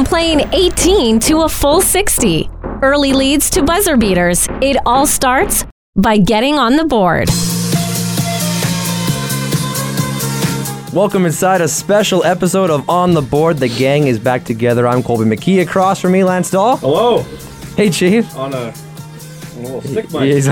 From playing 18 to a full 60, early leads to buzzer beaters, it all starts by getting on the board. Welcome inside a special episode of On the Board. The gang is back together. I'm Colby McKee. Across from me, Lance Dahl. Hello. Hey, Chief. On a, on a little stick mic. He's,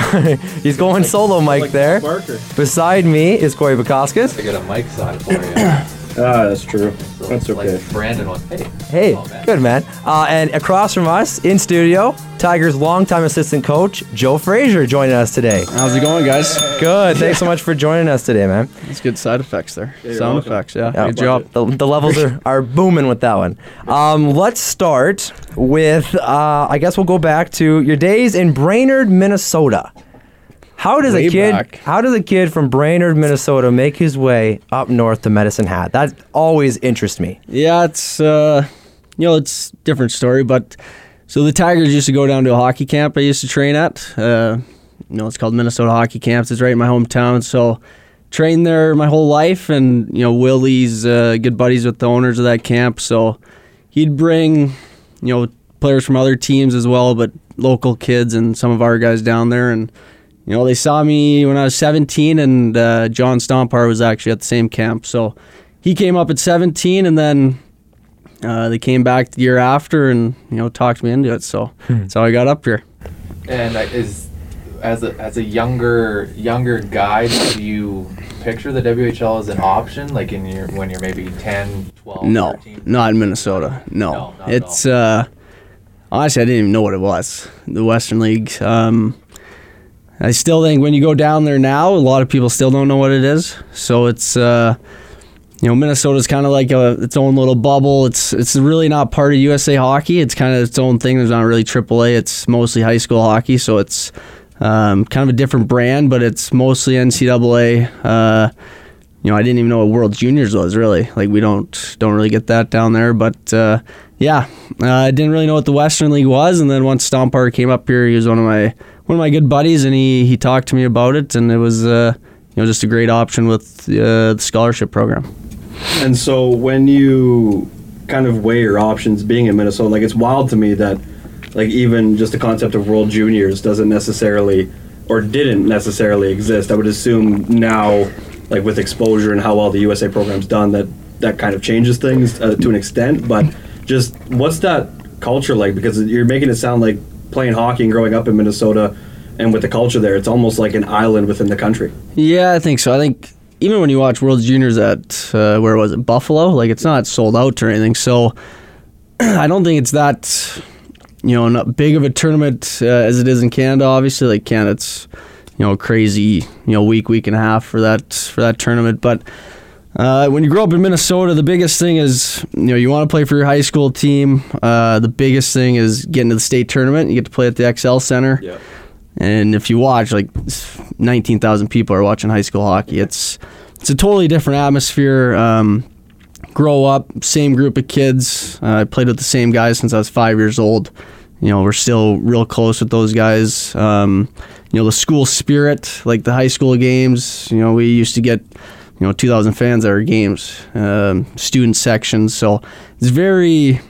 he's going solo mic like there. Barker. Beside me is Cory Bukoskis. I got a mic side for you. Ah, that's true. So That's like okay. Brandon was, hey. Hey, Oh, man. good man. Uh, and across from us in studio, Tigers' longtime assistant coach, Joe Frazer, joining us today. How's it going, guys? Good. Thanks so much for joining us today, man. That's good side effects there. you're Sound welcome. effects, yeah. Yeah, good job. The, the levels are, are booming with that one. Um, let's start with, uh, I guess we'll go back to your days in Brainerd, Minnesota. How does a kid? back. How does a kid from Brainerd, Minnesota, make his way up north to Medicine Hat? That always interests me. Yeah, it's uh, you know, it's a different story, but so the Tigers used to go down to a hockey camp I used to train at. Uh, you know, it's called Minnesota Hockey Camps. It's right in my hometown, so trained there my whole life, and you know, Willie's uh, good buddies with the owners of that camp, so he'd bring you know players from other teams as well, but local kids and some of our guys down there, and you know, they saw me when I was 17, and uh, John Stompar was actually at the same camp. So he came up at 17, and then uh, they came back the year after and, you know, talked me into it. So that's how I got up here. And is as a as a younger younger guy, do you picture the WHL as an option, like in your when you're maybe 10, 12, No, 13? not in Minnesota. No. No, not at it's, uh, honestly, I didn't even know what it was, the Western League. Um, I still think when you go down there now, a lot of people still don't know what it is. So it's, uh, you know, Minnesota's kind of like a, its own little bubble. It's it's really not part of USA hockey. It's kind of its own thing. There's not really AAA. It's mostly high school hockey. So it's um, kind of a different brand, but it's mostly NCAA. Uh, you know, I didn't even know what World Juniors was really. Like we don't don't really get that down there. But uh, yeah, uh, I didn't really know what the Western League was. And then once Stompar came up here, he was one of my one of my good buddies, and he he talked to me about it, and it was uh, you know just a great option with uh, the scholarship program. And so when you kind of weigh your options being in Minnesota, like it's wild to me that like even just the concept of World Juniors doesn't necessarily or didn't necessarily exist. I would assume now, like with exposure and how well the USA program's done, that that kind of changes things uh, to an extent. But just what's that culture like? Because you're making it sound like playing hockey and growing up in Minnesota, and with the culture there, it's almost like an island within the country. Yeah, I think so. I think even when you watch World Juniors at uh, where was it Buffalo, like it's not sold out or anything. So I don't think it's that you know not big of a tournament uh, as it is in Canada. Obviously, like Canada's you know crazy you know week week and a half for that for that tournament, but. Uh, when you grow up in Minnesota, the biggest thing is you know you want to play for your high school team. Uh, the biggest thing is getting to the state tournament. You get to play at the Xcel Center. Yeah. And if you watch, like nineteen thousand people are watching high school hockey. It's it's a totally different atmosphere. Um, grow up, same group of kids. Uh, I played with the same guys since I was five years old. You know, we're still real close with those guys. Um, you know, the school spirit, like the high school games. You know, we used to get you know 2,000 fans at our games, um, student sections. So it's very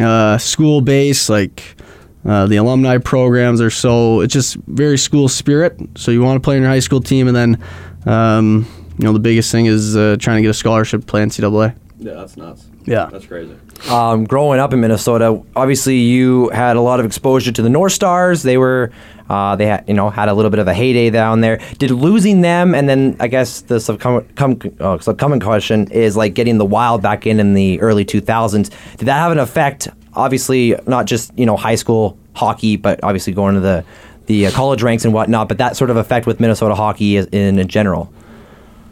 uh, school based. Like uh, the alumni programs are so it's just very school spirit. So you want to play in your high school team, and then um, you know the biggest thing is uh, trying to get a scholarship to play NCAA. Yeah, that's nuts. Yeah. That's crazy. Um, growing up in Minnesota, obviously you had a lot of exposure to the North Stars. They were, uh, they had, you know, had a little bit of a heyday down there. Did losing them, and then I guess the subcom- com- uh, question is like getting the Wild back in in the early 2000s. Did that have an effect? Obviously, not just you know high school hockey, but obviously going to the the uh, college ranks and whatnot. But that sort of effect with Minnesota hockey is- in, in general.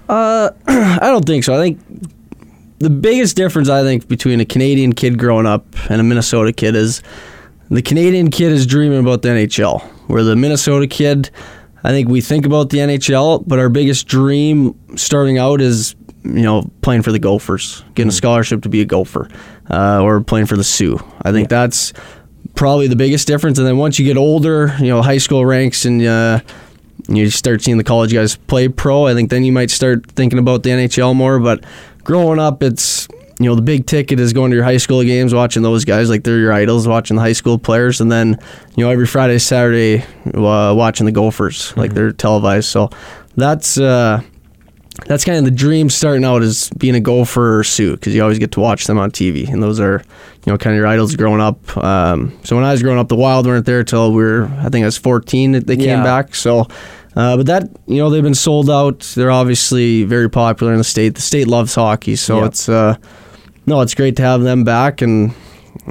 I don't think so. I think the biggest difference I think between a Canadian kid growing up and a Minnesota kid is the Canadian kid is dreaming about the NHL, where the Minnesota kid, I think we think about the NHL, but our biggest dream starting out is you know playing for the Gophers, getting a scholarship to be a Gopher, uh, or playing for the Sioux. I think that's probably the biggest difference. And then once you get older, you know, high school ranks and uh, you start seeing the college guys play pro, I think then you might start thinking about the NHL more. But growing up, it's you know, the big ticket is going to your high school games, watching those guys like they're your idols, watching the high school players, and then you know every Friday, Saturday, uh, watching the Gophers like they're televised. So that's. Uh, that's kind of the dream starting out as being a Gopher or Sioux because you always get to watch them on TV, and those are, you know, kind of your idols growing up. Um, so when I was growing up, the Wild weren't there till we were, I think I was 14 that they came Yeah. back. So, uh, but that, you know, they've been sold out. They're obviously very popular in the state. The state loves hockey, so Yeah. it's, uh, no, it's great to have them back, and,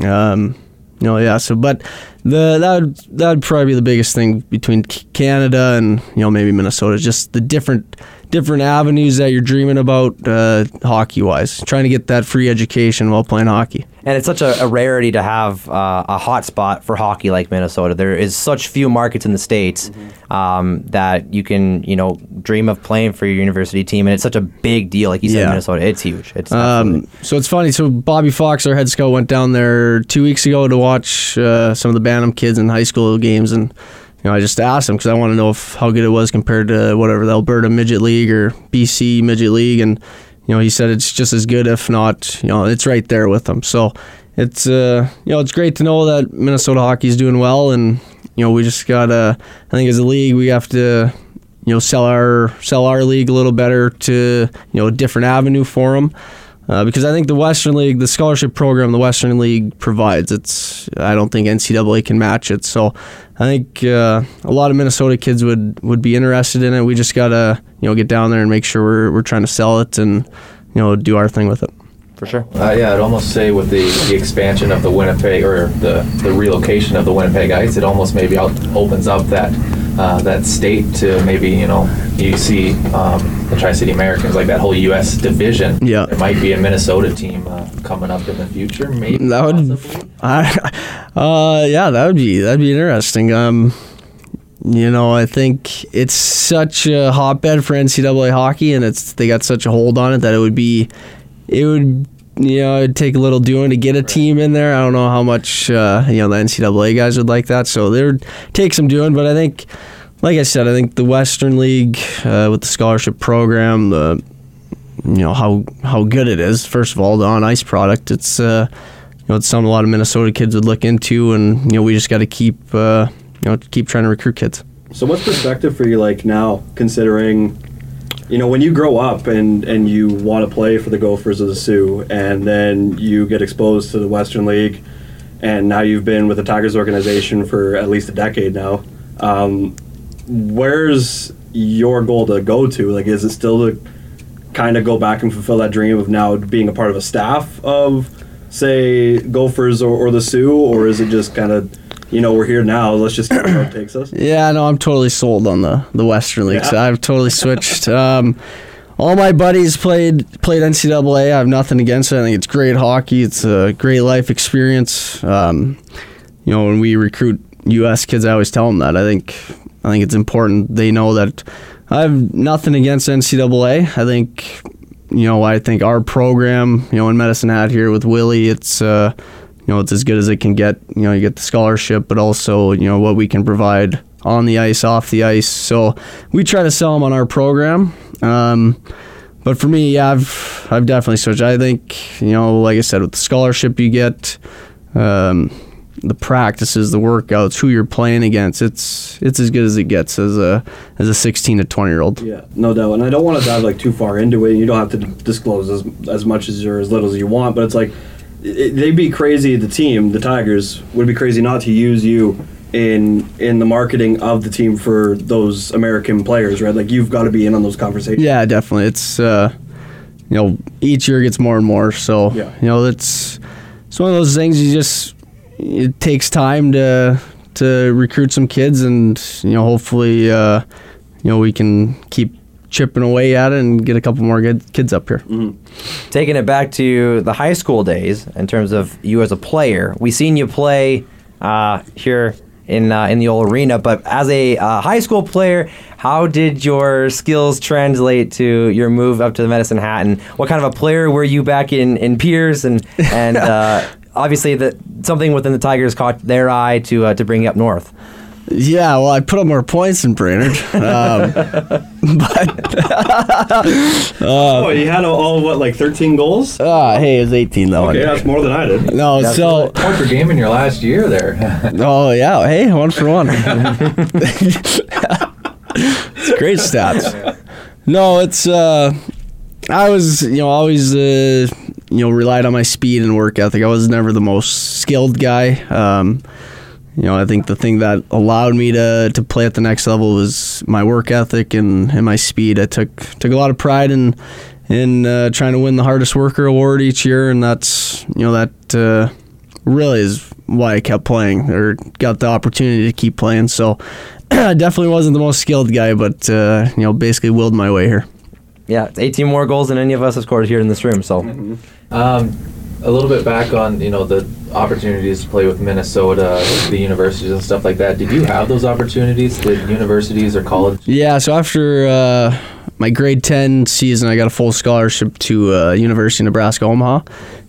um, you know, yeah. So, but the that would, that would probably be the biggest thing between Canada and you know maybe Minnesota, just the different different avenues that you're dreaming about uh, hockey wise, trying to get that free education while playing hockey. And it's such a, a rarity to have uh, a hot spot for hockey like Minnesota. There is such few markets in the states um, that you can, you know, dream of playing for your university team, and it's such a big deal. Like you said, Yeah. Minnesota, it's huge. It's Um, so it's funny. So Bobby Fox, our head scout, went down there two weeks ago to watch uh, some of the Bantam kids in high school games, and you know I just asked him because I want to know if how good it was compared to whatever the Alberta Midget League or BC Midget League, and you know he said it's just as good, if not, you know, it's right there with them. So it's uh, you know it's great to know that Minnesota hockey is doing well, and you know we just gotta. I think as a league we have to you know sell our sell our league a little better to you know a different avenue for them uh, because I think the Western League the scholarship program the Western League provides it's I don't think NCAA can match it. So I think uh, a lot of Minnesota kids would would be interested in it. We just gotta you know get down there and make sure we're we're trying to sell it and you know do our thing with it. For sure. Uh, yeah, I'd almost say with the, the expansion of the Winnipeg or the, the relocation of the Winnipeg Ice, it almost maybe opens up that uh, that state to maybe you know you see um, the Tri City Americans like that whole U.S. division. Yeah. there might be a Minnesota team uh, coming up in the future. Maybe That would- possibly. I, uh, yeah, that would be that'd be interesting. Um, you know, I think it's such a hotbed for NCAA hockey, and it's they got such a hold on it that it would be, it would. You know, it'd take a little doing to get a team in there. I don't know how much uh, you know the NCAA guys would like that, so there would take some doing. But I think, like I said, I think the Western League uh, with the scholarship program, the you know how how good it is. First of all, the on ice product. It's uh, you know it's something a lot of Minnesota kids would look into, and you know we just got to keep uh, you know keep trying to recruit kids. So what's perspective for you like now, considering, you know, when you grow up and and you want to play for the Gophers of the Sioux, and then you get exposed to the Western League, and now you've been with the Tigers organization for at least a decade now. Um, where's your goal to go to? Like, is it still to kind of go back and fulfill that dream of now being a part of a staff of, say, Gophers or, or the Sioux, or is it just kind of, you know, we're here now, let's just see where it takes us? Yeah, no, I'm totally sold on the the Western League. So I've totally switched. um, all my buddies played played NCAA. I have nothing against it. I think it's great hockey. It's a great life experience. Um, you know, when we recruit U.S. kids, I always tell them that. I think I think it's important they know that I have nothing against NCAA. I think you know I think our program, you know, in Medicine Hat here with Willie, it's. Uh, you know, it's as good as it can get. You know, you get the scholarship, but also, you know, what we can provide on the ice, off the ice. So we try to sell them on our program. Um, but for me, yeah, I've I've definitely switched. I think, you know, like I said, with the scholarship you get, um, the practices, the workouts, who you're playing against, it's it's as good as it gets as a as a 16 to 20 year old. Yeah, no doubt. And I don't want to dive like too far into it. You don't have to disclose as as much as or as little as you want. But it's like it, they'd be crazy. The team, the Tigers, would be crazy not to use you in in the marketing of the team for those American players, right? Like you've got to be in on those conversations. Yeah, definitely. It's uh, you know each year gets more and more. So Yeah. you know it's it's one of those things you just it takes time to to recruit some kids, and you know hopefully uh, you know we can keep chipping away at it and get a couple more good kids up here. Taking it back to the high school days in terms of you as a player, we seen you play uh, here in uh, in the old arena. But as a uh, high school player, how did your skills translate to your move up to the Medicine Hat? And what kind of a player were you back in in Pierce? And and uh, obviously that something within the Tigers caught their eye to uh, to bring you up north. Yeah, well, I put up more points than Brainerd, um, but oh, you had all what like 13 goals? uh, hey, it was 18 though. Okay, that's more than I did. No, so Point per game in your last year there. oh yeah, hey, one for one. it's great stats. No, it's uh, I was you know always uh, you know relied on my speed and work ethic. I was never the most skilled guy. Um, you know, I think the thing that allowed me to to play at the next level was my work ethic and, and my speed. I took took a lot of pride in in uh, trying to win the hardest worker award each year, and that's you know that uh, really is why I kept playing or got the opportunity to keep playing. So I definitely wasn't the most skilled guy, but uh, you know basically willed my way here. Yeah, 18 more goals than any of us have scored here in this room. So Um, a little bit back on you know the opportunities to play with Minnesota, the universities and stuff like that. Did you have those opportunities? Did universities or college? Yeah, so after uh, my grade 10 season, I got a full scholarship to uh, University of Nebraska Omaha.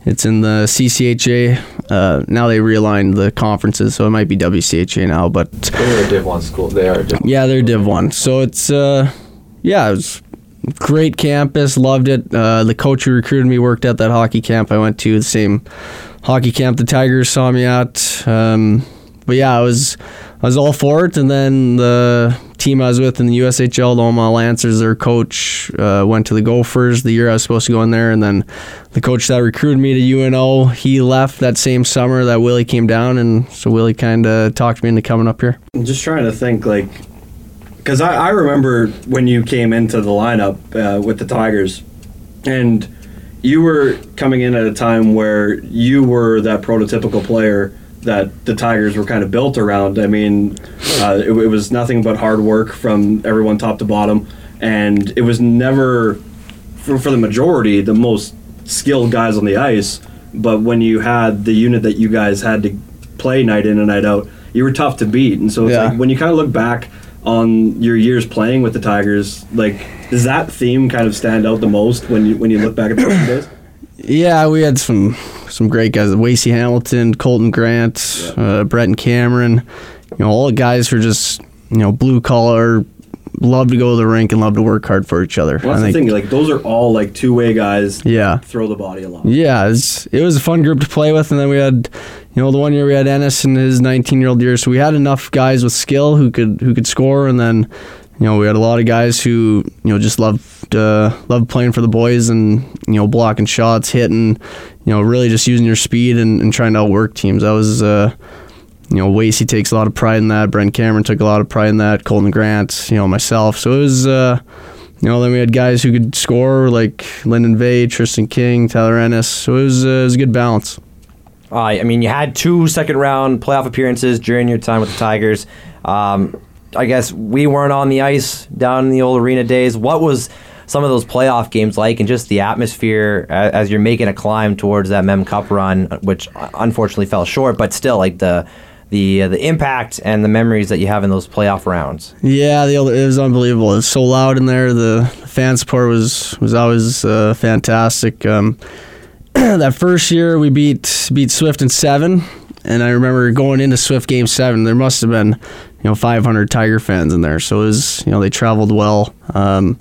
It's in the CCHA. Uh, now they realigned the conferences, so it might be WCHA now, but They're a Div One school. They are a Div. yeah, they're Div 1. So it's, uh, yeah, it was great campus, loved it. Uh, the coach who recruited me worked at that hockey camp I went to, the same hockey camp the Tigers saw me at. Um, but yeah, I was I was all for it. And then the team I was with in the USHL, the Omaha Lancers, their coach uh, went to the Gophers the year I was supposed to go in there. And then the coach that recruited me to UNO, he left that same summer that Willie came down. And so Willie kind of talked me into coming up here. I'm just trying to think, like, because I, I remember when you came into the lineup uh, with the Tigers, and you were coming in at a time where you were that prototypical player that the Tigers were kind of built around. I mean, uh, it, it was nothing but hard work from everyone top to bottom, and it was never, for, for the majority, the most skilled guys on the ice. But when you had the unit that you guys had to play night in and night out, you were tough to beat. And so it's Yeah. like when you kind of look back on your years playing with the Tigers, like does that theme kind of stand out the most when you when you look back at those days? Yeah, we had some some great guys. Wacey Hamilton, Colton Grant, uh, Brett and Cameron. You know, all the guys who are just you know blue collar, love to go to the rink and love to work hard for each other. Well, that's I the think- thing. Like those are all like two way guys. Yeah. Throw the body a lot. Yeah, it was a fun group to play with, and then we had, you know, the one year we had Ennis in his 19 year old year, so we had enough guys with skill who could who could score, and then, you know, we had a lot of guys who you know just loved uh, loved playing for the boys and you know blocking shots, hitting, you know, really just using your speed and, and trying to outwork teams. That was. Uh, you know, Wacey takes a lot of pride in that. Brent Cameron took a lot of pride in that. Colton Grant, you know, myself. So it was, uh, you know, then we had guys who could score like Linden Vey, Tristan King, Tyler Ennis. So it was, uh, it was a good balance. Uh, I mean, you had two second round playoff appearances during your time with the Tigers. Um, I guess we weren't on the ice down in the old arena days. What was some of those playoff games like, and just the atmosphere as, as you're making a climb towards that Mem Cup run, which unfortunately fell short, but still, like the the uh, the impact and the memories that you have in those playoff rounds. Yeah, the, it was unbelievable. It was so loud in there. The fan support was was always uh, fantastic. Um, that first year we beat beat Swift in seven, and I remember going into Swift game seven. There must have been you know 500 Tiger fans in there, so it was you know they traveled well. Um,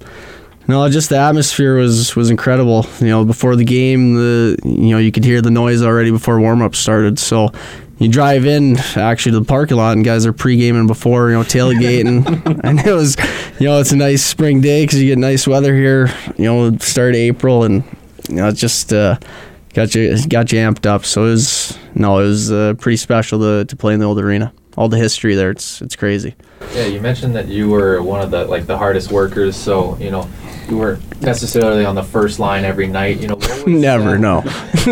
no, just the atmosphere was was incredible. You know, before the game, the you know you could hear the noise already before warm up started. So you drive in actually to the parking lot, and guys are pre gaming before you know tailgating, and it was you know it's a nice spring day because you get nice weather here. You know, start of April, and you know it just uh, got you got you amped up. So it was no, it was uh, pretty special to to play in the old arena. All the history there, it's it's crazy. Yeah, you mentioned that you were one of the like the hardest workers, so you know you weren't necessarily on the first line every night. You know, what Never, no.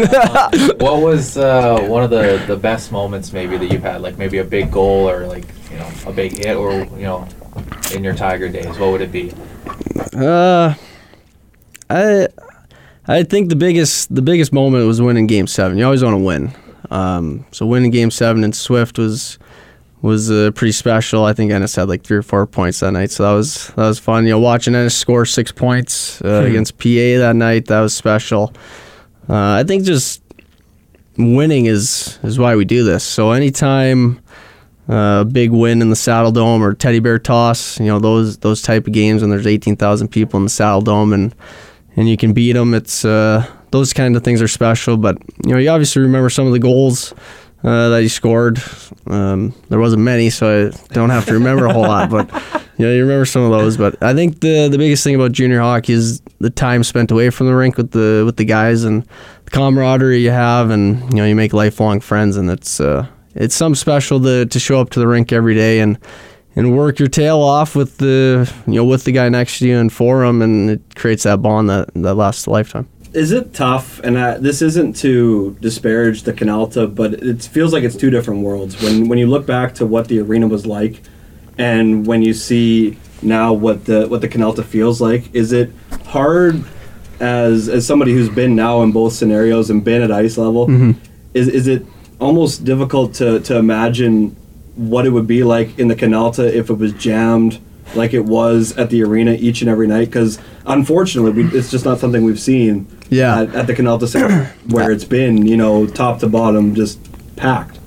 what was uh, one of the the best moments maybe that you've had, like maybe a big goal or like you know a big hit, or you know in your Tiger days, what would it be? Uh, I I think the biggest the biggest moment was winning Game Seven. You always want to win. Um, so winning Game Seven in Swift was was uh, pretty special. I think Ennis had like three or four points that night, so that was that was fun. You know, watching Ennis score six points uh, against PA that night that was special. Uh, I think just winning is is why we do this. So anytime a big win in the Saddle Dome or Teddy Bear Toss. You know those those type of games when there's eighteen thousand people in the Saddle Dome and and you can beat them. It's uh, those kind of things are special. But you know you obviously remember some of the goals. Uh, that you scored. Um, there wasn't many, so I don't have to remember a whole lot. But you know, you remember some of those. But I think the the biggest thing about junior hockey is the time spent away from the rink with the with the guys and the camaraderie you have, and you know, you make lifelong friends, and it's uh, it's something special to to show up to the rink every day and and work your tail off with the you know with the guy next to you and for him, and it creates that bond that that lasts a lifetime. Is it tough? And uh, this isn't to disparage the Canalta, but it feels like it's two different worlds. When when you look back to what the arena was like, and when you see now what the what the Canalta feels like, is it hard as as somebody who's been now in both scenarios and been at ice level? Is is it almost difficult to to imagine what it would be like in the Canalta if it was jammed like it was at the arena each and every night? Because unfortunately, we, it's just not something we've seen. Yeah. At, at the Canalta Center, where it's been you know top to bottom just packed.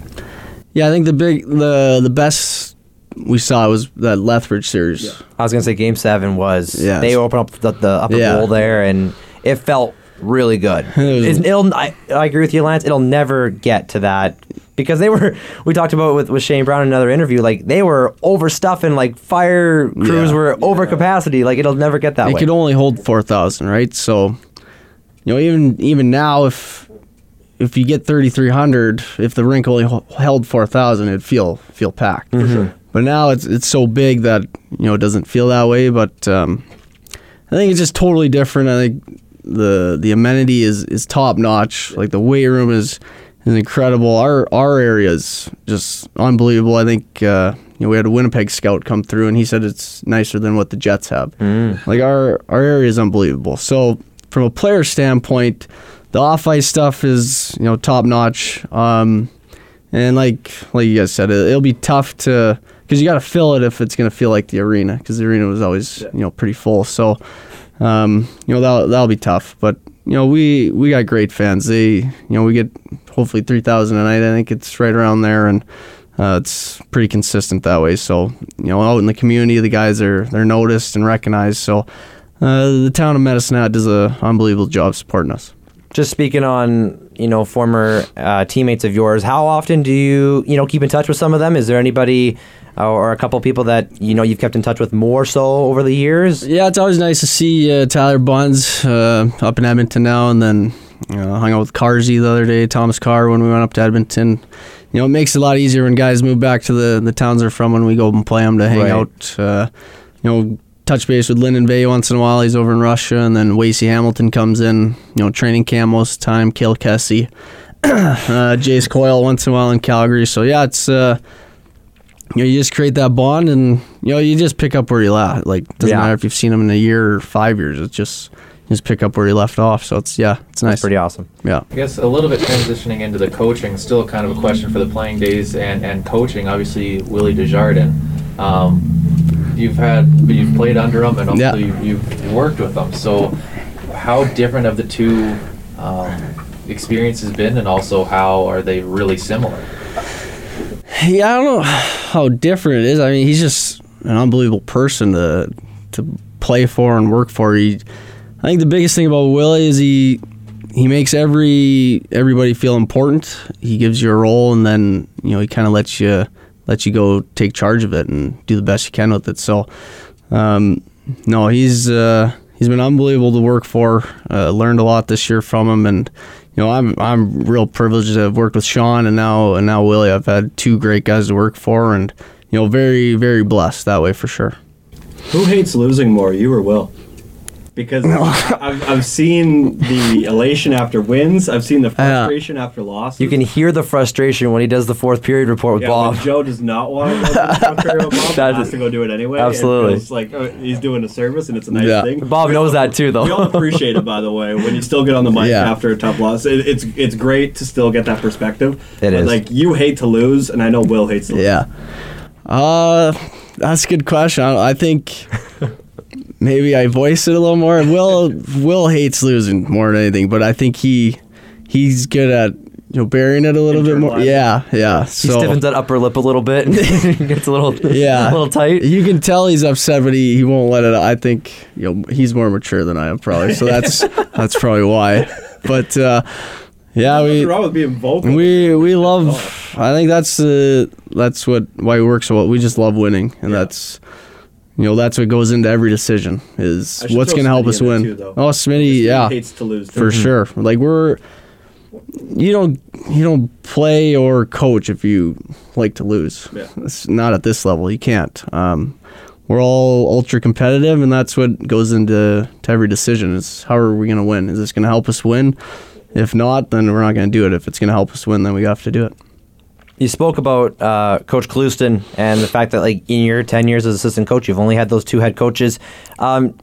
Yeah, I think the big the the best we saw was that Lethbridge series. I was gonna say Game Seven was yeah. they opened up the, the upper Yeah. bowl there, and it felt really good. it was, it'll, I, I agree with you, Lance. It'll never get to that because they were. We talked about it with with Shane Brown in another interview. Like they were overstuffing. Like fire crews Yeah. were over capacity. Like it'll never get that It way. could only hold four thousand, right? So, you know, even even now, if if you get thirty three hundred, if the rink only held four thousand, it'd feel feel packed. For sure. But now it's it's so big that you know it doesn't feel that way. But um, I think it's just totally different. I think the the amenity is is top notch. Like the weight room is is incredible. Our our area is just unbelievable. I think uh, you know we had a Winnipeg scout come through and he said it's nicer than what the Jets have. Like our our area is unbelievable. So from a player standpoint, the off ice stuff is you know top notch. Um, and like like you guys said, it, it'll be tough to because you got to fill it if it's gonna feel like the arena because the arena was always you know pretty full. So um, you know that'll that'll be tough. But you know we we got great fans. They you know we get hopefully three thousand a night. I think it's right around there and. Uh, it's pretty consistent that way. So, you know, out in the community, the guys are they're noticed and recognized. So, uh, the town of Medicine Hat does a unbelievable job supporting us. Just speaking on you know former uh, teammates of yours, how often do you you know keep in touch with some of them? Is there anybody uh, or a couple people that you know you've kept in touch with more so over the years? Yeah, it's always nice to see uh, Tyler Bunz uh, up in Edmonton now, and then you know, hung out with Carzy the other day, Thomas Carr when we went up to Edmonton. You know, it makes it a lot easier when guys move back to the, the towns they're from when we go and play them to hang Right. out. Uh, you know, touch base with Linden Vey once in a while. He's over in Russia, and then Wacey Hamilton comes in. You know, training camp most of the time. Kale Kessy, uh, Jace Coyle once in a while in Calgary. So yeah, it's. Uh, you know, you just create that bond, and you know, you just pick up where you left. Like, doesn't Yeah. matter if you've seen them in a year or five years. It's just you just pick up where you left off. So it's yeah, it's nice. That's pretty awesome. Yeah. I guess a little bit transitioning into the coaching, still kind of a question for the playing days and, and coaching. Obviously, Willie Desjardins. Um, you've had you've played under him and also Yeah. you've, you've worked with him. So, how different have the two um, experiences been, and also how are they really similar? Yeah, I don't know how different it is. I mean, he's just an unbelievable person to to play for and work for. He, I think the biggest thing about Willie is he he makes every everybody feel important. He gives you a role, and then you know he kind of lets you lets you go take charge of it and do the best you can with it. So, um, no, he's uh, he's been unbelievable to work for. Uh, learned a lot this year from him, and you know I'm I'm real privileged to have worked with Shaun and now and now Willie. I've had two great guys to work for, and you know very very blessed that way for sure. Who hates losing more, you or Will? Because I've, I've seen the elation after wins. I've seen the frustration after losses. You can hear the frustration when he does the fourth period report with yeah, Bob. Joe does not want to go to Bob, That has to go do it anyway. Absolutely. It's like oh, he's doing a service and it's a nice Yeah. thing. Bob We knows all- that too, though. We all appreciate it, by the way, when you still get on the mic Yeah. after a tough loss. It, it's it's great to still get that perspective. It But, is. Like you hate to lose, and I know Will hates to lose. Yeah. Uh, that's a good question. I, I think maybe I voiced it a little more. Will Will hates losing more than anything, but I think he he's good at you know burying it a little bit more. Internalize it. Yeah, yeah. He stiffens that upper lip a little bit and gets a little, Yeah. a little tight. you can tell he's upset, but he, he won't let it. out. I think you know he's more mature than I am probably, so that's that's probably why. But uh, yeah, Nothing we wrong with being vocal. we we love. I think that's uh, that's what why we work so well. We just love winning, and Yeah. that's you know that's what goes into every decision is I should what's throw going to help Smitty us in there win. too, though. oh, Smitty, yeah, hates to lose. for sure. Like we're you don't you don't play or coach if you like to lose. Yeah. It's not at this level. You can't. Um, we're all ultra competitive, and that's what goes into to every decision. Is how are we going to win? Is this going to help us win? If not, then we're not going to do it. If it's going to help us win, then we have to do it. You spoke about uh, Coach Clouston and the fact that, like, in your 10 years as assistant coach, you've only had those two head coaches. Um,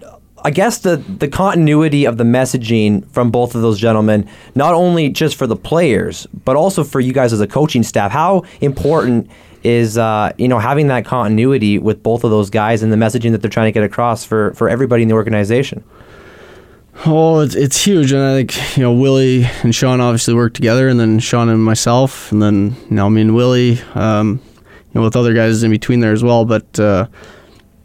I guess the, the continuity of the messaging from both of those gentlemen, not only just for the players, but also for you guys as a coaching staff, how important is uh, you know having that continuity with both of those guys and the messaging that they're trying to get across for, for everybody in the organization? Oh, it's, it's huge, and I think you know Willie and Shaun obviously work together, and then Shaun and myself, and then now me and Willie, um, you know, with other guys in between there as well. But uh,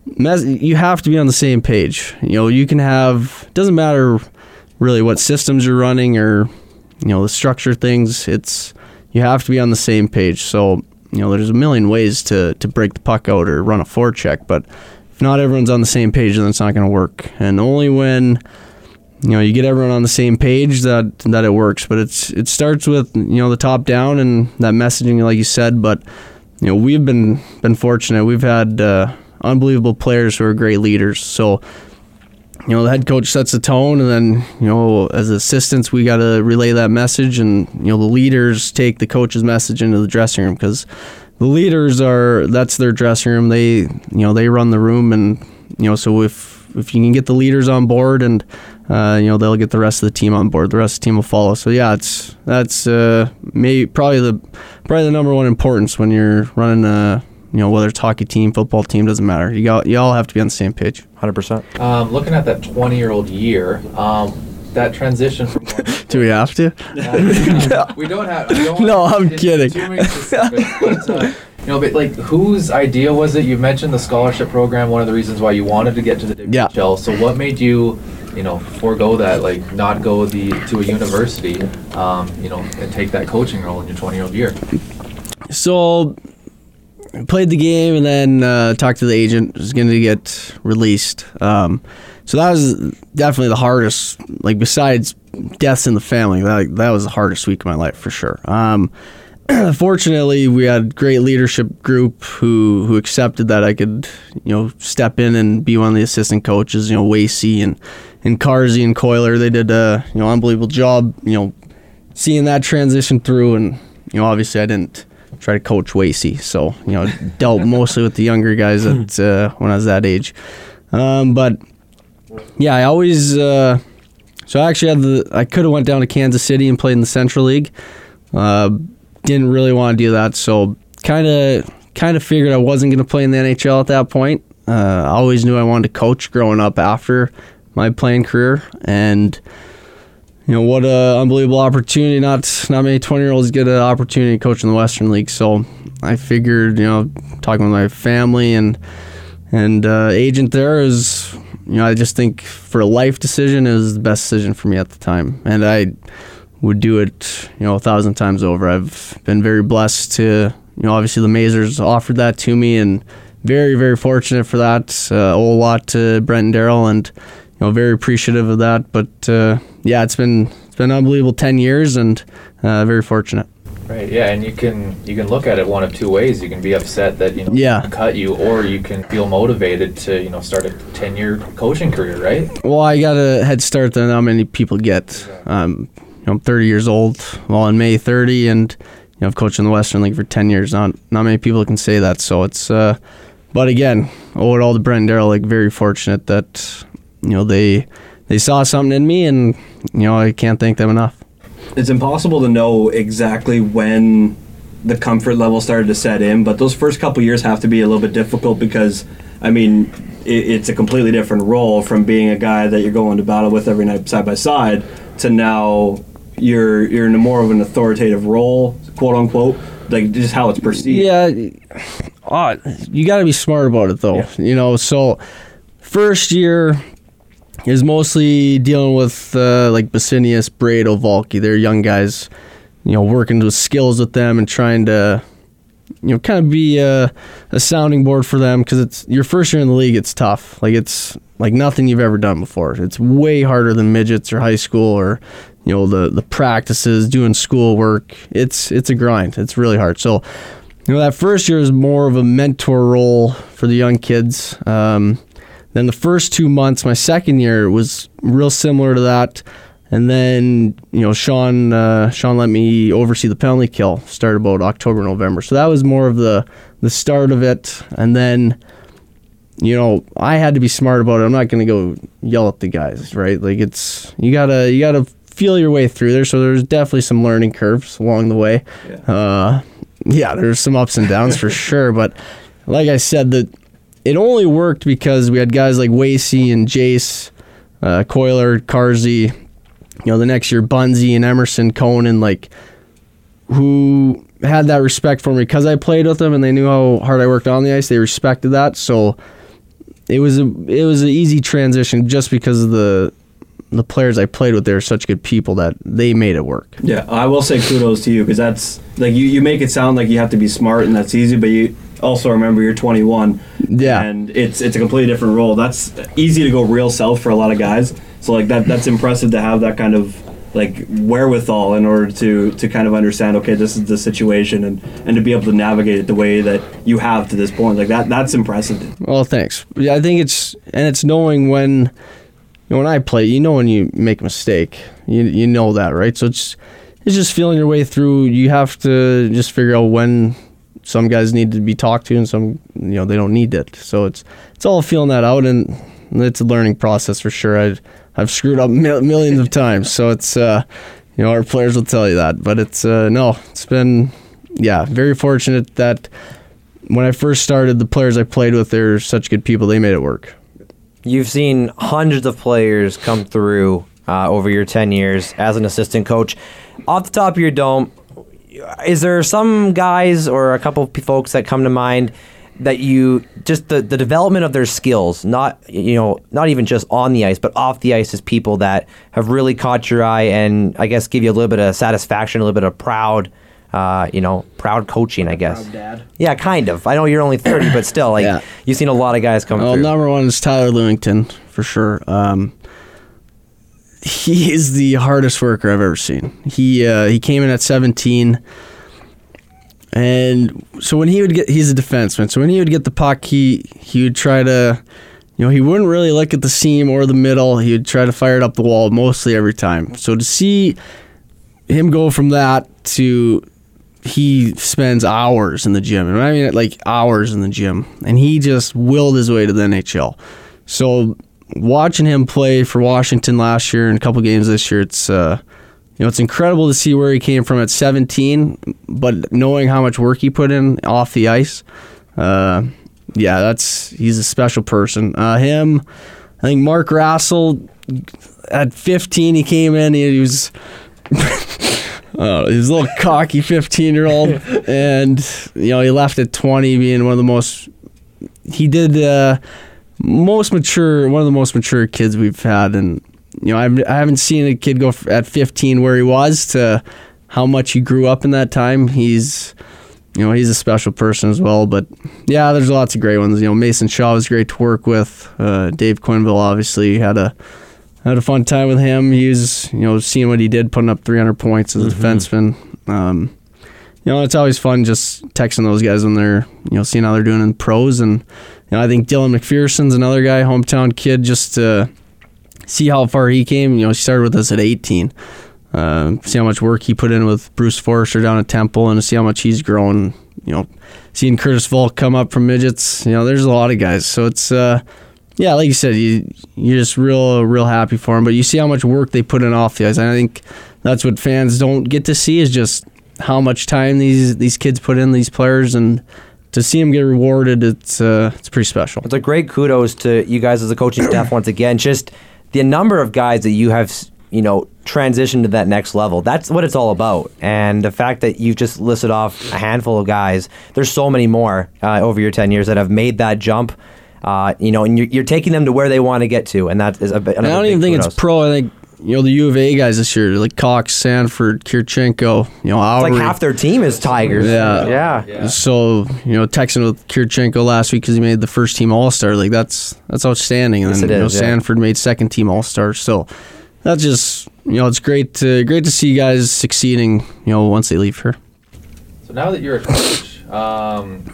you have to be on the same page. You know, you can have doesn't matter really what systems you're running or you know the structure things. It's you have to be on the same page. So you know, there's a million ways to to break the puck out or run a forecheck, but if not everyone's on the same page, then it's not going to work. And only when you know you get everyone on the same page that that it works but it's it starts with you know the top down and that messaging like you said but you know we've been been fortunate. We've had uh, unbelievable players who are great leaders. So you know the head coach sets the tone and then you know as assistants we got to relay that message and you know the leaders take the coach's message into the dressing room because the leaders are that's their dressing room. They you know they run the room and you know so if if you can get the leaders on board and uh, you know they'll get the rest of the team on board the rest of the team will follow so yeah it's that's uh, maybe probably the probably the number one importance when you're running a you know whether it's hockey team football team doesn't matter you got you all have to be on the same page 100%. Um, looking at that 20 year old year, um, that transition from do we have to Uh, we don't have. Don't No, I'm kidding. Too many specifics, but, uh, know, but like, whose idea was it? You mentioned the scholarship program. One of the reasons why you wanted to get to the Yeah. So, what made you, you know, forego that? Like, not go the to a university, um, you know, and take that coaching role in your 20 year old year. So, I played the game and then uh, talked to the agent. Was going to get released. Um, so that was definitely the hardest. Like besides deaths in the family, that that was the hardest week of my life for sure. Um, fortunately, we had great leadership group who who accepted that I could you know step in and be one of the assistant coaches. You know, Wacey and and Carsey and Coiler. They did a you know unbelievable job. You know, seeing that transition through and you know obviously I didn't try to coach Wacey, so you know dealt mostly with the younger guys at uh, when I was that age. Um, but yeah, I always uh, so I actually had the I could have went down to Kansas City and played in the Central League. Uh, didn't really want to do that, so kind of kind of figured I wasn't going to play in the NHL at that point. Uh, I always knew I wanted to coach growing up after my playing career, and you know what a unbelievable opportunity. Not not many twenty year olds get an opportunity to coach in the Western League. So I figured, you know, talking with my family and and uh, agent there is, you know, I just think for a life decision it was the best decision for me at the time, and I would do it, you know, a thousand times over. I've been very blessed to, you know, obviously the Mazers offered that to me, and very very fortunate for that. Uh, owe a lot to Brent and Daryl, and you know, very appreciative of that. But uh, yeah, it's been it's been an unbelievable ten years, and uh, very fortunate. Right. Yeah, and you can you can look at it one of two ways. You can be upset that you know Yeah. cut you, or you can feel motivated to you know start a 10 year coaching career. Right. Well, I got a head start than how many people get. Um, know, I'm 30 years old. Well, in May 30, and you know, I've coached in the Western League for 10 years. Not not many people can say that. So it's. Uh, but again, owe it all to Brent Daryl. Like very fortunate that you know they they saw something in me, and you know I can't thank them enough. it's impossible to know exactly when the comfort level started to set in, but those first couple years have to be a little bit difficult because, I mean, it, it's a completely different role from being a guy that you're going to battle with every night side by side to now, you're you're in a more of an authoritative role, quote unquote, like just how it's perceived. Yeah, uh, you got to be smart about it though. Yeah. You know, so first year is mostly dealing with uh, like Basinius, Brado, Volky. They're young guys. You know, working with skills with them and trying to, you know, kind of be a, a sounding board for them because it's your first year in the league. It's tough. Like it's like nothing you've ever done before. It's way harder than midgets or high school or you know the the practices, doing schoolwork. It's it's a grind. It's really hard. So you know that first year is more of a mentor role for the young kids. Um, then the first two months, my second year was real similar to that. And then you know Shaun uh, Shaun let me oversee the penalty kill. Started about October November, so that was more of the the start of it. And then you know I had to be smart about it. I'm not going to go yell at the guys, right? Like it's you gotta you gotta feel your way through there. So there's definitely some learning curves along the way. Yeah. Uh, yeah, there's some ups and downs for sure. But like I said, that it only worked because we had guys like Wacey and Jace, uh, Coiler, Carzy, you know, the next year Bunzy and Emerson, Conan, like who had that respect for me because I played with them and they knew how hard I worked on the ice. They respected that, so it was a it was an easy transition just because of the the players I played with. They're such good people that they made it work. Yeah, I will say kudos to you because that's like you, you make it sound like you have to be smart and that's easy, but you also remember you're 21. Yeah. and it's it's a completely different role. That's easy to go real self for a lot of guys. So like that that's impressive to have that kind of like wherewithal in order to to kind of understand okay this is the situation and and to be able to navigate it the way that you have to this point like that that's impressive Well, thanks. Yeah, I think it's and it's knowing when know, when I play, you know when you make a mistake. You you know that, right? So it's it's just feeling your way through. You have to just figure out when some guys need to be talked to and some you know they don't need it. So it's it's all feeling that out and it's a learning process for sure. I I've screwed up mil- millions of times, so it's uh you know our players will tell you that, but it's uh no, it's been yeah, very fortunate that when I first started, the players I played with, they're such good people. They made it work. You've seen hundreds of players come through uh, over your 10 years as an assistant coach. Off the top of your dome, is there some guys or a couple of folks that come to mind that you just the, the development of their skills, not you know, not even just on the ice, but off the ice as people that have really caught your eye and I guess give you a little bit of satisfaction, a little bit of proud uh, you know, proud coaching, I guess. Proud dad. Yeah, kind of. I know you're only 30, but still, like, Yeah. you've seen a lot of guys come Well, through. number one is Tyler Lewington for sure. Um, he is the hardest worker I've ever seen. He uh, he came in at 17, and so when he would get, he's a defenseman. So when he would get the puck, he he would try to, you know, he wouldn't really look at the seam or the middle. He would try to fire it up the wall mostly every time. So to see him go from that to he spends hours in the gym. And I mean like hours in the gym. And he just willed his way to the NHL. So watching him play for Washington last year and a couple games this year, it's uh you know, it's incredible to see where he came from at 17, but knowing how much work he put in off the ice, uh, yeah, that's he's a special person. Uh, him, I think Mark Rassell at 15, he came in. He was uh, was a little cocky 15 year old, and you know he left at 20, being one of the most. He did uh, most mature, one of the most mature kids we've had, and you know I've, I haven't seen a kid go f- at 15 where he was to how much he grew up in that time. He's you know he's a special person as well. But yeah, there's lots of great ones. You know Mason Shaw was great to work with. Uh, Dave Quenneville obviously had a had a fun time with him. He was, you know, seeing what he did, putting up 300 points as a defenseman. Um, you know, it's always fun just texting those guys when they're, you know, seeing how they're doing in pros. And, you know, I think Dylan McPherson's another guy, hometown kid, just to see how far he came. You know, he started with us at 18. Uh, see how much work he put in with Bruce Forrester down at Temple and to see how much he's grown. You know, seeing Curtis Volk come up from midgets. You know, there's a lot of guys. So it's, uh, yeah, like you said, you you're just real real happy for them. But you see how much work they put in off the ice. And I think that's what fans don't get to see is just how much time these these kids put in these players and to see them get rewarded. It's uh, it's pretty special. It's a great kudos to you guys as a coaching staff once again. Just the number of guys that you have you know, transition to that next level. That's what it's all about. And the fact that you've just listed off a handful of guys, there's so many more uh, over your 10 years that have made that jump. Uh, you know, and you're, you're taking them to where they want to get to, and that is a bit. I don't even think it's pro. I think you know the U of A guys this year, like Cox, Sanford, Kirchenko. You know, It's Aubrey. like half their team is Tigers. Yeah. yeah. Yeah. So you know, texting with Kirchenko last week because he made the first team All Star. Like that's that's outstanding. And Yes, then it you know, yeah. Sanford made second team All Star. So that's just you know, it's great to great to see guys succeeding. You know, once they leave here. So now that you're a coach, um,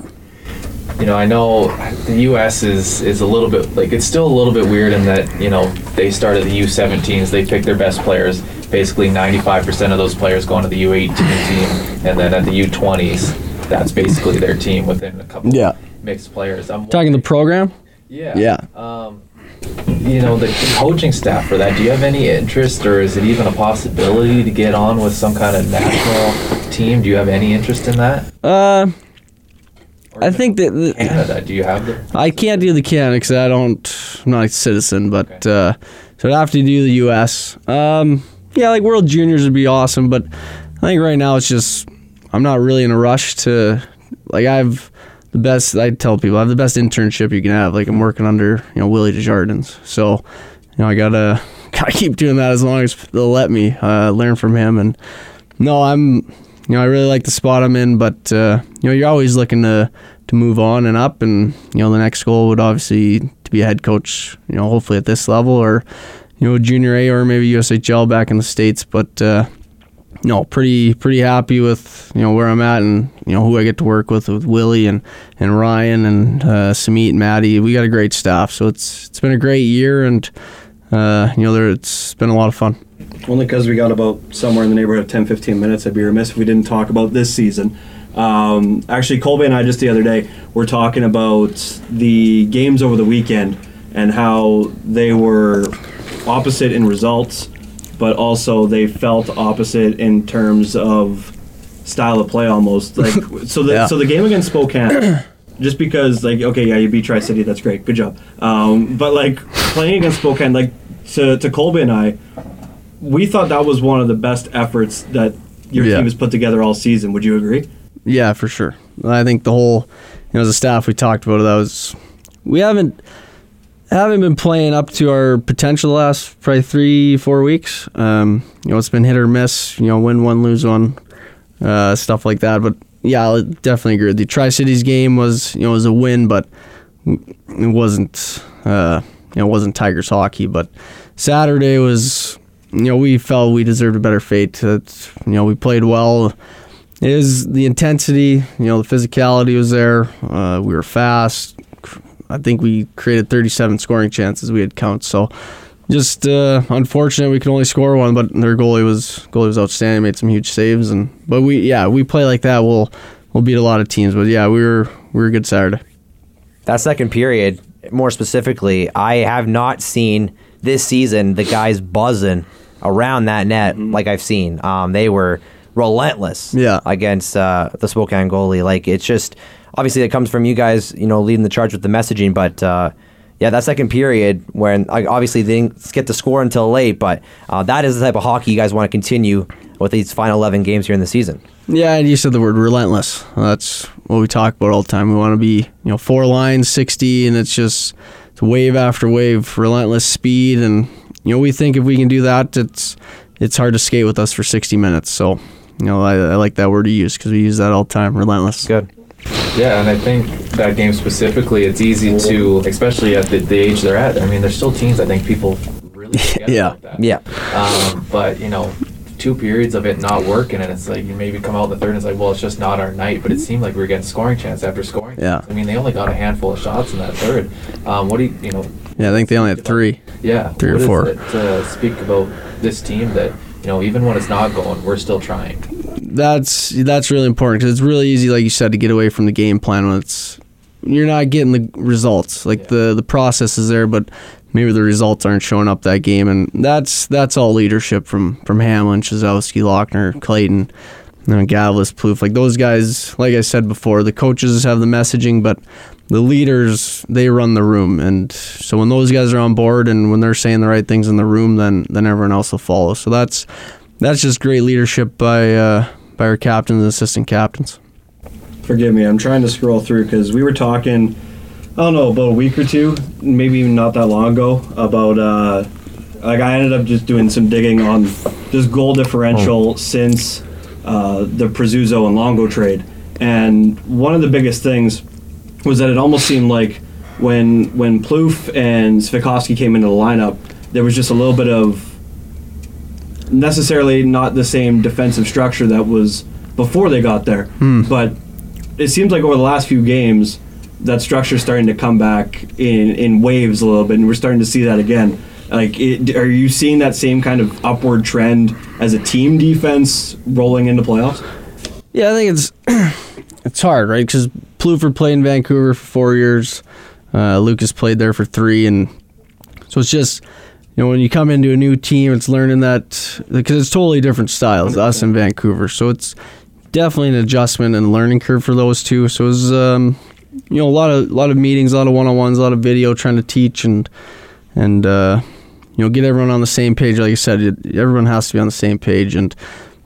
you know, I know the U.S. is is a little bit like it's still a little bit weird in that you know they started the U17s, they pick their best players. Basically, 95% of those players go into the U18 team, and then at the U20s, that's basically their team within a couple Yeah. mixed players. I'm Talking the program. yeah. Yeah. Um, you know, the coaching staff for that, do you have any interest or is it even a possibility to get on with some kind of national team? Do you have any interest in that? Uh, Or I think that the, Canada, do you have the. I can't do the Canada because I don't. I'm not a citizen, but Okay. uh, so I'd have to do the U.S. Um, yeah, like World Juniors would be awesome, but I think right now it's just I'm not really in a rush to like I've the best. I tell people I have the best internship you can have. Like I'm working under you know Willie Desjardins, so you know I gotta gotta keep doing that as long as they'll let me uh, learn from him. And no, I'm you know I really like the spot I'm in, but uh, you know you're always looking to to move on and up, and you know the next goal would obviously to be a head coach. You know hopefully at this level or you know junior A or maybe USHL back in the states, but. Uh, no, pretty pretty happy with you know where I'm at and you know who I get to work with with Willie and, and Ryan and uh, Samit and Maddie. We got a great staff, so it's it's been a great year and uh, you know there it's been a lot of fun. Only because we got about somewhere in the neighborhood of 10, 15 minutes. I'd be remiss if we didn't talk about this season. Um, actually, Colby and I just the other day were talking about the games over the weekend and how they were opposite in results, but also they felt opposite in terms of style of play almost. Like so the Yeah. so the game against Spokane. Just because, like, okay, yeah, you beat Tri City, that's great, good job. Um, but like playing against Spokane, like to to Colby and I, we thought that was one of the best efforts that your Yeah. team has put together all season. Would you agree? Yeah, for sure. I think the whole you know as a staff we talked about it, that was we haven't haven't been playing up to our potential the last probably three four weeks. Um, you know it's been hit or miss. You know win one lose one, uh, stuff like that. But yeah, I definitely agree. The Tri Cities game was you know was a win, but it wasn't uh, you know it wasn't Tigers hockey. But Saturday was you know we felt we deserved a better fate. That you know we played well. It is the intensity, you know, the physicality was there. Uh, we were fast. I think we created 37 scoring chances. We had count. So just uh, unfortunate we could only score one, but their goalie was goalie was outstanding. Made some huge saves, and but we yeah we play like that. We'll we'll beat a lot of teams. But yeah, we were we were good Saturday. that second period, more specifically, I have not seen this season the guys buzzing around that net like I've seen. Um, they were relentless Yeah. against uh, the Spokane goalie. Like it's just obviously it comes from you guys, you know, leading the charge with the messaging, but. Uh, yeah, that second period, when like, obviously they didn't get to score until late, but uh, that is the type of hockey you guys want to continue with these final 11 games here in the season. Yeah, and you said the word relentless. That's what we talk about all the time. We want to be, you know, four lines, 60, and it's just it's wave after wave, relentless speed. And, you know, we think if we can do that, it's it's hard to skate with us for 60 minutes. So, you know, I, I like that word you use because we use that all the time, relentless. Good. Yeah, and I think that game specifically, it's easy to, especially at the, the age they're at. I mean, there's still teens. I think people really forget Yeah. that. Yeah. Um, but you know, two periods of it not working, and it's like you maybe come out in the third, and it's like, well, it's just not our night. But it seemed like we were getting scoring chance after scoring. Yeah. chance. I mean, they only got a handful of shots in that third. Um, what do you, you know? Yeah, I think they only had three. Yeah, Three or four. To uh, speak about this team that you know, even when it's not going, we're still trying. That's that's really important because it's really easy, like you said, to get away from the game plan when it's you're not getting the results. Like Yeah. the the process is there, but maybe the results aren't showing up that game, and that's that's all leadership from from Hamlin, Chyzowski, Lochner, Clayton, you know, Gavlis, Plouffe. Like those guys, like I said before, the coaches have the messaging, but the leaders they run the room, and so when those guys are on board and when they're saying the right things in the room, then then everyone else will follow. So that's that's just great leadership by uh, by our captains and assistant captains. Forgive me, I'm trying to scroll through because we were talking, I don't know, about a week or two, maybe even not that long ago, about, uh, like, I ended up just doing some digging on this goal differential since uh, the Prezuzzo and Longo trade. And one of the biggest things was that it almost seemed like when when Plouffe and Svejkovsky came into the lineup, there was just a little bit of necessarily not the same defensive structure that was before they got there. Hmm. But it seems like over the last few games, that structure is starting to come back in in waves a little bit, and we're starting to see that again. Like, it, are you seeing that same kind of upward trend as a team defense rolling into playoffs? Yeah, I think it's it's hard, right? Because Pluford played in Vancouver for four years, uh, Lucas played there for three, and so it's just you know when you come into a new team, it's learning that because it's totally different styles, us in Vancouver. So it's definitely an adjustment and learning curve for those two. So it was um, you know a lot of a lot of meetings, a lot of one on ones, a lot of video trying to teach and and uh, you know get everyone on the same page. Like I said, it, everyone has to be on the same page and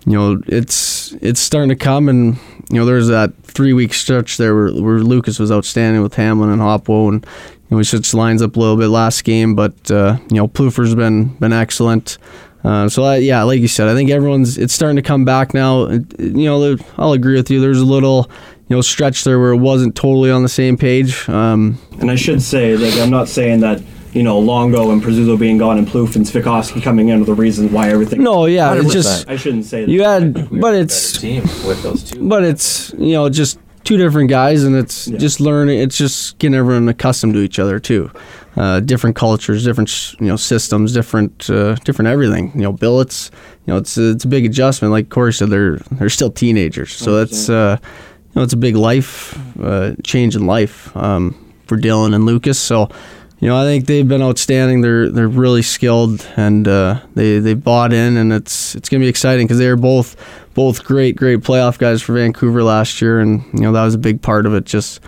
you know, it's it's starting to come, and you know, there's that three week stretch there where, where Lucas was outstanding with Hamlin and Hopwo, and you know, we switched lines up a little bit last game, but uh, you know, Plouffer's been been excellent. Uh, so I, yeah, like you said, I think everyone's it's starting to come back now. You know, I'll agree with you. There's a little you know stretch there where it wasn't totally on the same page. Um, And I should say that I'm not saying that you know Longo and Prezuzzo being gone and Plouffe and Svejkovsky coming in are the reasons why everything. no, yeah, it's just I shouldn't say that. you had, but it's team with those two. but it's you know just two different guys and it's Yeah. just learning it's just getting everyone accustomed to each other too uh, different cultures different sh- you know systems different uh, different everything you know billets you know it's it's a big adjustment like Cory said they're they're still teenagers so that's uh, you know it's a big life uh, change in life um, for Dylan and Lucas so you know, I think they've been outstanding. They're they're really skilled, and uh, they they bought in, and it's it's gonna be exciting because they were both both great great playoff guys for Vancouver last year, and you know that was a big part of it. Just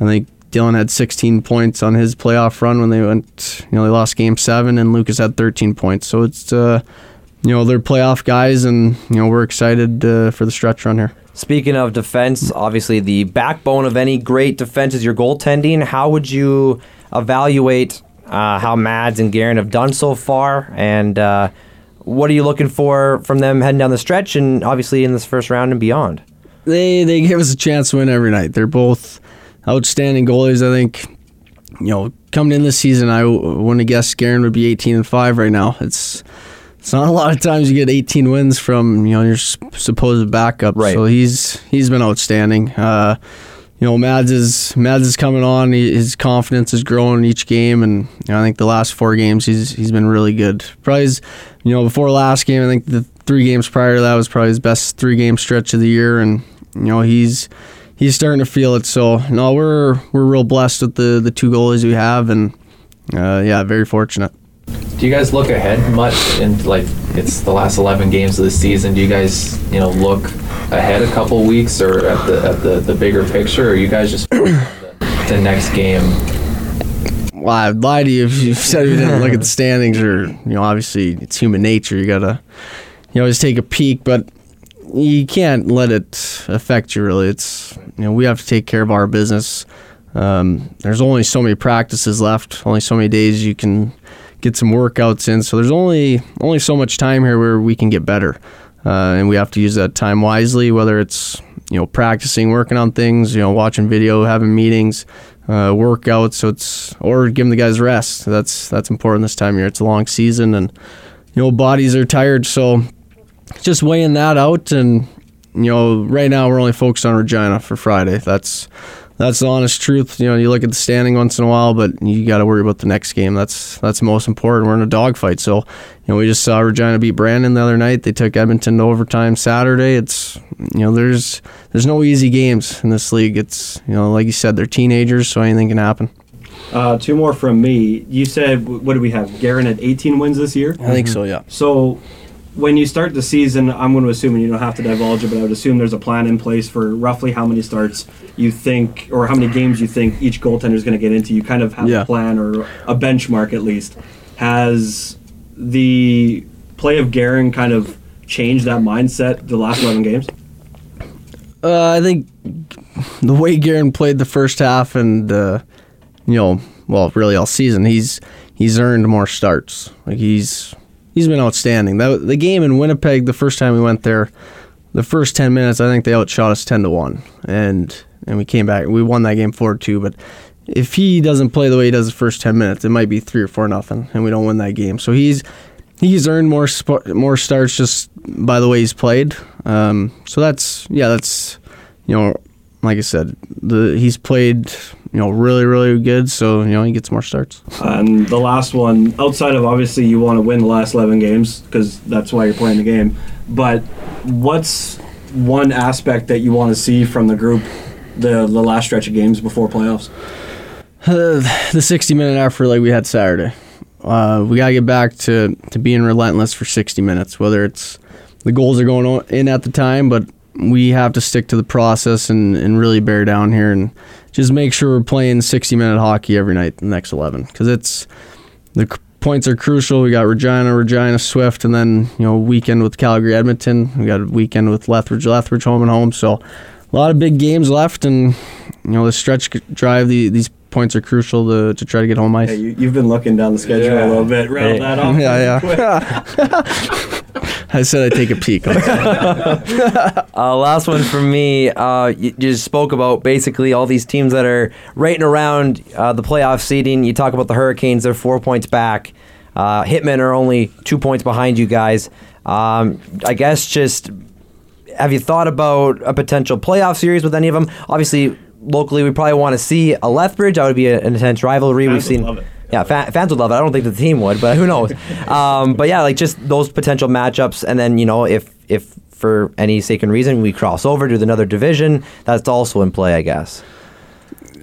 I think Dylan had 16 points on his playoff run when they went, you know, they lost Game Seven, and Lucas had 13 points. So it's uh, you know they're playoff guys, and you know we're excited uh, for the stretch run here. Speaking of defense, obviously the backbone of any great defense is your goaltending. How would you evaluate uh, how Mads and Garin have done so far, and uh, what are you looking for from them heading down the stretch, and obviously in this first round and beyond? they they give us a chance to win every night. They're both outstanding goalies. I think you know coming in this season, I w- wouldn't have guessed Garin would be 18 and five right now. It's it's not a lot of times you get 18 wins from you know your supposed backup. Right. So he's he's been outstanding. Uh, you know, Mads is Mads is coming on. He, his confidence is growing each game, and you know, I think the last four games he's he's been really good. Probably, his, you know, before last game, I think the three games prior to that was probably his best three game stretch of the year, and you know he's he's starting to feel it. So no, we're we're real blessed with the the two goalies we have, and uh, yeah, very fortunate. Do you guys look ahead much? And like, it's the last eleven games of the season. Do you guys, you know, look ahead a couple weeks or at the at the, the bigger picture, or you guys just the, the next game? Well, I'd lie to you if you said you didn't look at the standings, or you know, obviously it's human nature. You gotta, you always take a peek, but you can't let it affect you. Really, it's you know we have to take care of our business. Um, there's only so many practices left, only so many days you can get some workouts in. So there's only only so much time here where we can get better, uh, and we have to use that time wisely. Whether it's you know practicing, working on things, you know watching video, having meetings, uh, workouts. So it's or giving the guys rest. That's that's important this time of year. It's a long season, and you know bodies are tired. So just weighing that out, and you know right now we're only focused on Regina for Friday. That's that's the honest truth. You know, you look at the standing once in a while, but you got to worry about the next game. That's that's most important. We're in a dogfight, so you know we just saw Regina beat Brandon the other night. They took Edmonton to overtime Saturday. It's you know there's there's no easy games in this league. It's you know like you said they're teenagers, so anything can happen. Uh, two more from me. You said what do we have? Garin at 18 wins this year. I think so. Yeah. So when you start the season, I'm going to assume, and you don't have to divulge it, but I would assume there's a plan in place for roughly how many starts you think, or how many games you think each goaltender is going to get into. You kind of have Yeah. a plan or a benchmark at least. Has the play of Garin kind of changed that mindset the last 11 games? Uh, I think the way Garin played the first half and uh, you know, well, really all season, he's he's earned more starts. Like he's he's been outstanding. The game in Winnipeg, the first time we went there, the first ten minutes, I think they outshot us ten to one, and and we came back. We won that game four two, but. If he doesn't play the way he does the first ten minutes, it might be three or four nothing, and we don't win that game. So he's he's earned more sp- more starts just by the way he's played. Um, so that's yeah, that's you know, like I said, the he's played you know really really good. So you know he gets more starts. And the last one, outside of obviously you want to win the last 11 games because that's why you're playing the game, but what's one aspect that you want to see from the group the, the last stretch of games before playoffs? the 60 minute effort like we had Saturday. Uh, we gotta get back to, to being relentless for 60 minutes. Whether it's the goals are going in at the time, but we have to stick to the process and, and really bear down here and just make sure we're playing 60 minute hockey every night the next 11 because it's the c- points are crucial. We got Regina, Regina, Swift, and then you know weekend with Calgary, Edmonton. We got a weekend with Lethbridge, Lethbridge home and home. So a lot of big games left, and you know the stretch drive. The, these points are crucial to, to try to get home ice. Hey, you, you've been looking down the schedule Yeah. a little bit. Rattle Hey. that off. Yeah, yeah. I said I'd take a peek. Uh, last one from me. Uh, you you just spoke about basically all these teams that are right and around uh, the playoff seeding. You talk about the Hurricanes; they're four points back. Uh, Hitmen are only two points behind you guys. Um, I guess just have you thought about a potential playoff series with any of them? Obviously, locally, we probably want to see a Lethbridge. That would be a, an intense rivalry. Fans We've would seen. Yeah, fa- fans would love it. I don't think the team would, but who knows? um, but yeah, like just those potential matchups, and then you know if if for any sake and reason we cross over to another division, that's also in play, I guess.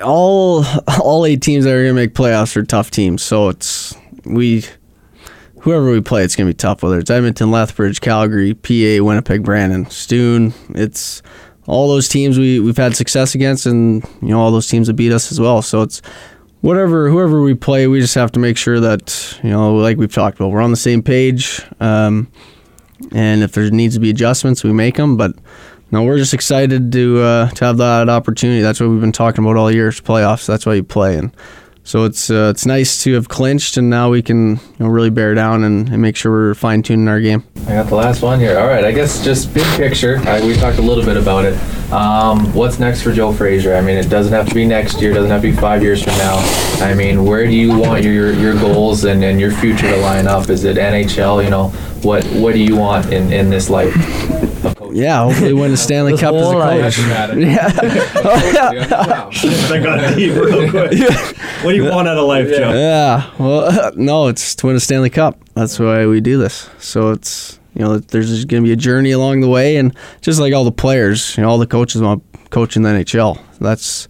all all eight teams that are gonna make playoffs are tough teams. So it's we whoever we play, it's gonna be tough. Whether it's Edmonton, Lethbridge, Calgary, PA, Winnipeg, Brandon, Stoon, it's all those teams we we've had success against, and you know all those teams that beat us as well. So it's whatever whoever we play, we just have to make sure that you know, like we've talked about, we're on the same page. Um, and if there needs to be adjustments, we make them. But no, we're just excited to uh, to have that opportunity. That's what we've been talking about all year. is Playoffs. That's why you play, and so it's uh, it's nice to have clinched, and now we can you know, really bear down and, and make sure we're fine tuning our game. I got the last one here. All right, I guess just big picture. I, we talked a little bit about it. Um, what's next for Joe Frazer? I mean, it doesn't have to be next year. Doesn't have to be five years from now. I mean, where do you want your your goals and, and your future to line up? Is it NHL? You know, what what do you want in, in this life of coaching? Yeah, hopefully win a Stanley This Cup as a whole life. coach. Wow. I got deep real quick. What do you want out of life, Joe? Yeah, well, no, it's to win a Stanley Cup. That's why we do this. So it's you know, there's just going to be a journey along the way, and just like all the players, you know, all the coaches want to coach in the NHL. That's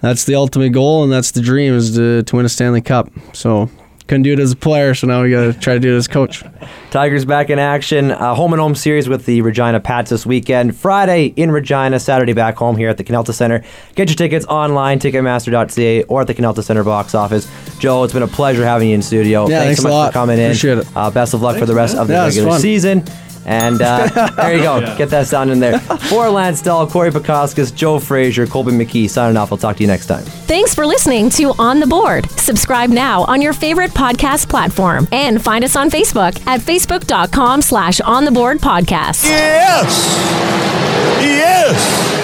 that's the ultimate goal, and that's the dream is to, to win a Stanley Cup. So couldn't do it as a player, so now we got to try to do it as a coach. Tigers back in action. Uh, home and home series with the Regina Pats this weekend. Friday in Regina, Saturday back home here at the Canalta Center. Get your tickets online, Ticketmaster.ca, or at the Canalta Center box office. Joe, it's been a pleasure having you in studio. Yeah, thanks so a much lot. for coming in. Appreciate it. Uh, best of luck for the rest of the Yeah, regular season. And uh, there you go. Get that sound in there. For Lance Dahl, Cory Pekoskas, Joe Frazer, Colby McKee signing off. I'll talk to you next time. Thanks for listening to On the Board. Subscribe now on your favorite podcast platform and find us on Facebook at facebook.com slash on the board podcast. Yes! Yes!